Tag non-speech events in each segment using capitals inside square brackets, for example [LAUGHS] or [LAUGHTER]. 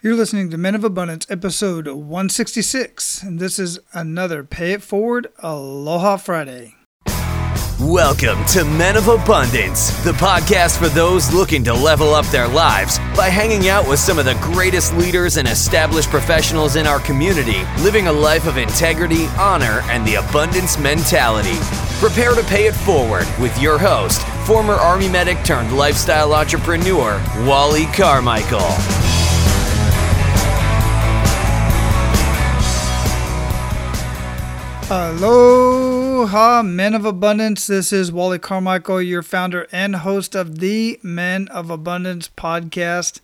You're listening to Men of Abundance, episode 166, and this is another Pay It Forward Aloha Friday. Welcome to Men of Abundance, the podcast for those looking to level up their lives by hanging out with some of the greatest leaders and established professionals in our community, living a life of integrity, honor, and the abundance mentality. Prepare to pay it forward with your host, former Army medic turned lifestyle entrepreneur, Wally Carmichael. Aloha, Men of Abundance. This is Wally Carmichael, your founder and host of the Men of Abundance podcast.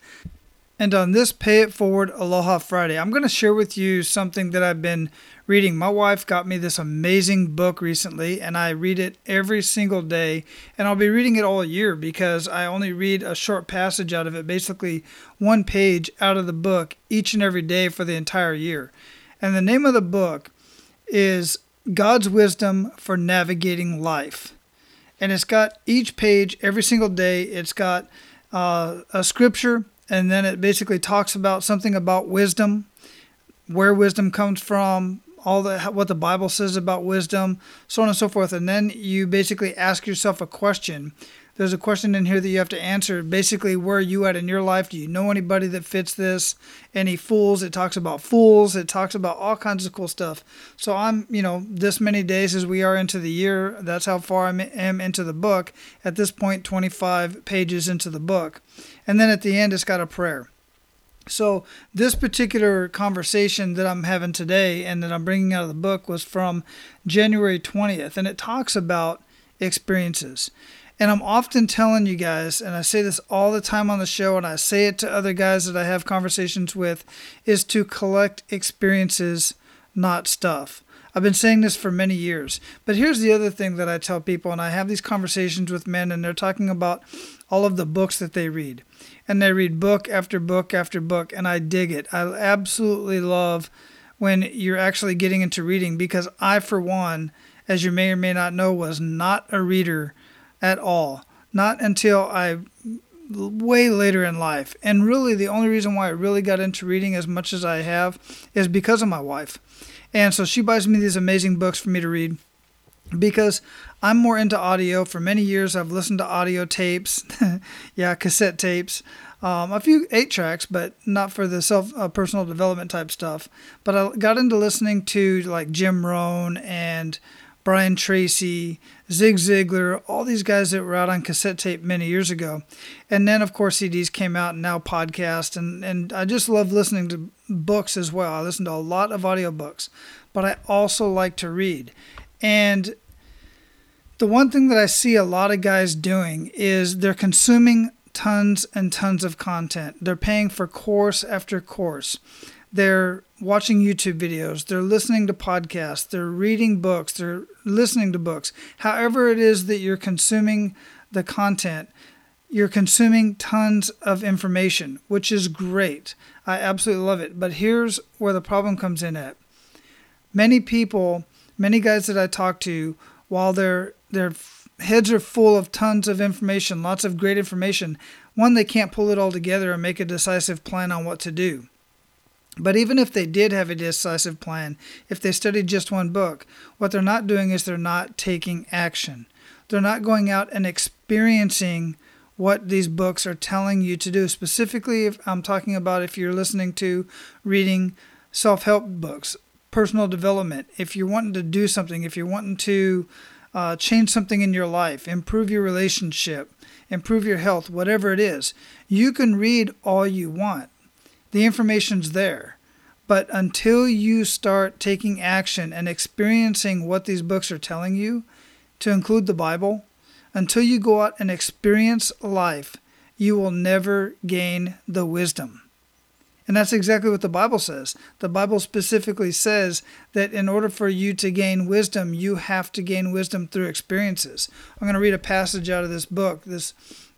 And on this Pay It Forward Aloha Friday, I'm going to share with you something that I've been reading. My wife got me this amazing book recently, and I read it every single day. And I'll be reading it all year because I only read a short passage out of it, basically one page out of the book each and every day for the entire year. And the name of the book is God's Wisdom for Navigating Life. And it's got each page every single day, it's got uh, a scripture, and then it basically talks about something about wisdom, where wisdom comes from, all the what the Bible says about wisdom, so on and so forth. And then you basically ask yourself a question there's a question in here that you have to answer. Basically, where are you at in your life? Do you know anybody that fits this? Any fools? It talks about fools. It talks about all kinds of cool stuff. So I'm, you know, this many days as we are into the year, that's how far I am into the book. At this point, 25 pages into the book. And then at the end, it's got a prayer. So, this particular conversation that I'm having today and that I'm bringing out of the book was from January 20th, and it talks about experiences. And I'm often telling you guys, and I say this all the time on the show, and I say it to other guys that I have conversations with, is to collect experiences, not stuff. I've been saying this for many years. But here's the other thing that I tell people, and I have these conversations with men, and they're talking about all of the books that they read. And they read book after book after book, and I dig it. I absolutely love when you're actually getting into reading because I, for one, as you may or may not know, was not a reader at all. Not until I way later in life. And really, the only reason why I really got into reading as much as I have is because of my wife. And so she buys me these amazing books for me to read because I'm more into audio. For many years, I've listened to audio tapes, [LAUGHS] yeah, cassette tapes, um, a few eight tracks, but not for the self uh, personal development type stuff. But I got into listening to like Jim Rohn and Brian Tracy, Zig Ziglar, all these guys that were out on cassette tape many years ago. And then, of course, CDs came out and now podcast. And, and I just love listening to books as well. I listen to a lot of audiobooks, but I also like to read. And the one thing that I see a lot of guys doing is they're consuming tons and tons of content. They're paying for course after course. They're watching YouTube videos, they're listening to podcasts, they're reading books, they're listening to books. However, it is that you're consuming the content, you're consuming tons of information, which is great. I absolutely love it. But here's where the problem comes in at. Many people, many guys that I talk to, while their their heads are full of tons of information, lots of great information, one they can't pull it all together and make a decisive plan on what to do. But even if they did have a decisive plan, if they studied just one book, what they're not doing is they're not taking action. They're not going out and experiencing what these books are telling you to do. Specifically, if I'm talking about if you're listening to reading self help books, personal development, if you're wanting to do something, if you're wanting to uh, change something in your life, improve your relationship, improve your health, whatever it is, you can read all you want the information's there. But until you start taking action and experiencing what these books are telling you, to include the Bible, until you go out and experience life, you will never gain the wisdom. And that's exactly what the Bible says. The Bible specifically says that in order for you to gain wisdom, you have to gain wisdom through experiences. I'm going to read a passage out of this book, this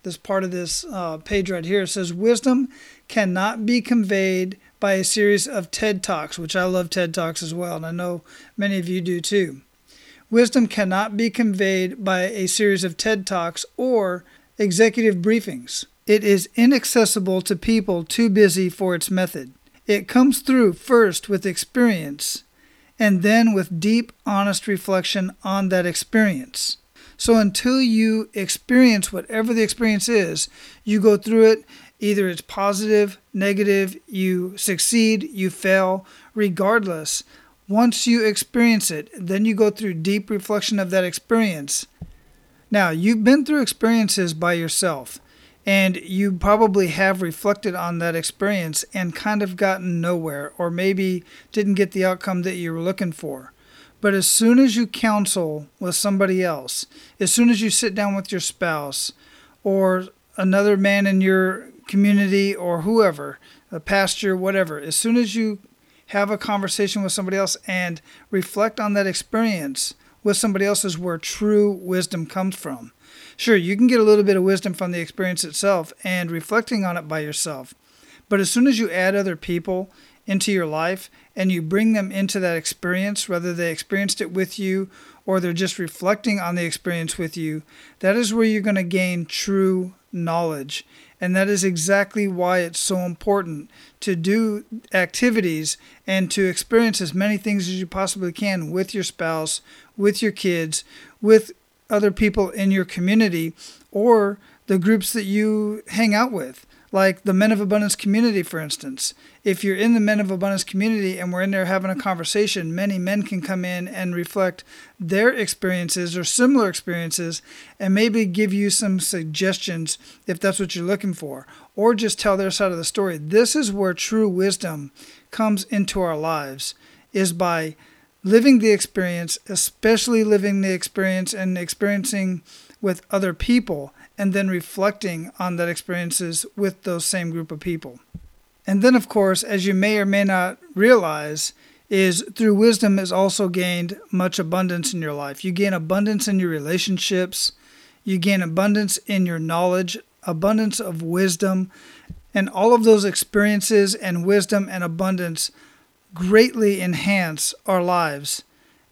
this part of this uh, page right here. It says, Wisdom cannot be conveyed by a series of TED Talks, which I love TED Talks as well, and I know many of you do too. Wisdom cannot be conveyed by a series of TED Talks or executive briefings. It is inaccessible to people too busy for its method. It comes through first with experience and then with deep, honest reflection on that experience. So until you experience whatever the experience is, you go through it. Either it's positive, negative, you succeed, you fail, regardless. Once you experience it, then you go through deep reflection of that experience. Now, you've been through experiences by yourself, and you probably have reflected on that experience and kind of gotten nowhere, or maybe didn't get the outcome that you were looking for. But as soon as you counsel with somebody else, as soon as you sit down with your spouse or another man in your community or whoever, a pastor, whatever, as soon as you have a conversation with somebody else and reflect on that experience with somebody else is where true wisdom comes from. Sure, you can get a little bit of wisdom from the experience itself and reflecting on it by yourself. But as soon as you add other people into your life and you bring them into that experience, whether they experienced it with you or they're just reflecting on the experience with you, that is where you're going to gain true knowledge. And that is exactly why it's so important to do activities and to experience as many things as you possibly can with your spouse, with your kids, with other people in your community, or the groups that you hang out with like the Men of Abundance community, for instance. If you're in the Men of Abundance community and we're in there having a conversation, many men can come in and reflect their experiences or similar experiences and maybe give you some suggestions if that's what you're looking for, or just tell their side of the story. This is where true wisdom comes into our lives, is by living the experience, especially living the experience and experiencing with other people and then reflecting on that experiences with those same group of people. And then, of course, as you may or may not realize, is through wisdom is also gained much abundance in your life. You gain abundance in your relationships, you gain abundance in your knowledge, abundance of wisdom, and all of those experiences and wisdom and abundance greatly enhance our lives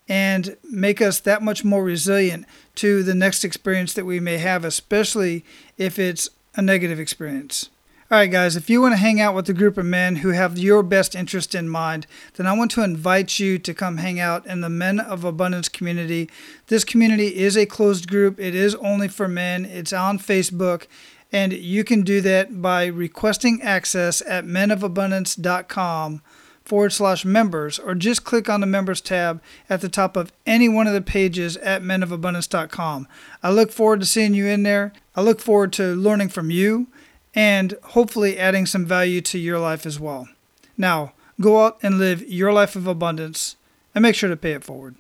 and make us that much more resilient to the next experience that we may have, especially if it's a negative experience. All right, guys, if you want to hang out with a group of men who have your best interest in mind, then I want to invite you to come hang out in the Men of Abundance community. This community is a closed group, it is only for men, it's on Facebook. And you can do that by requesting access at menofabundance.com forward slash members, or just click on the members tab at the top of any one of the pages at menofabundance.com. I look forward to seeing you in there. I look forward to learning from you and hopefully adding some value to your life as well. Now, go out and live your life of abundance and make sure to pay it forward.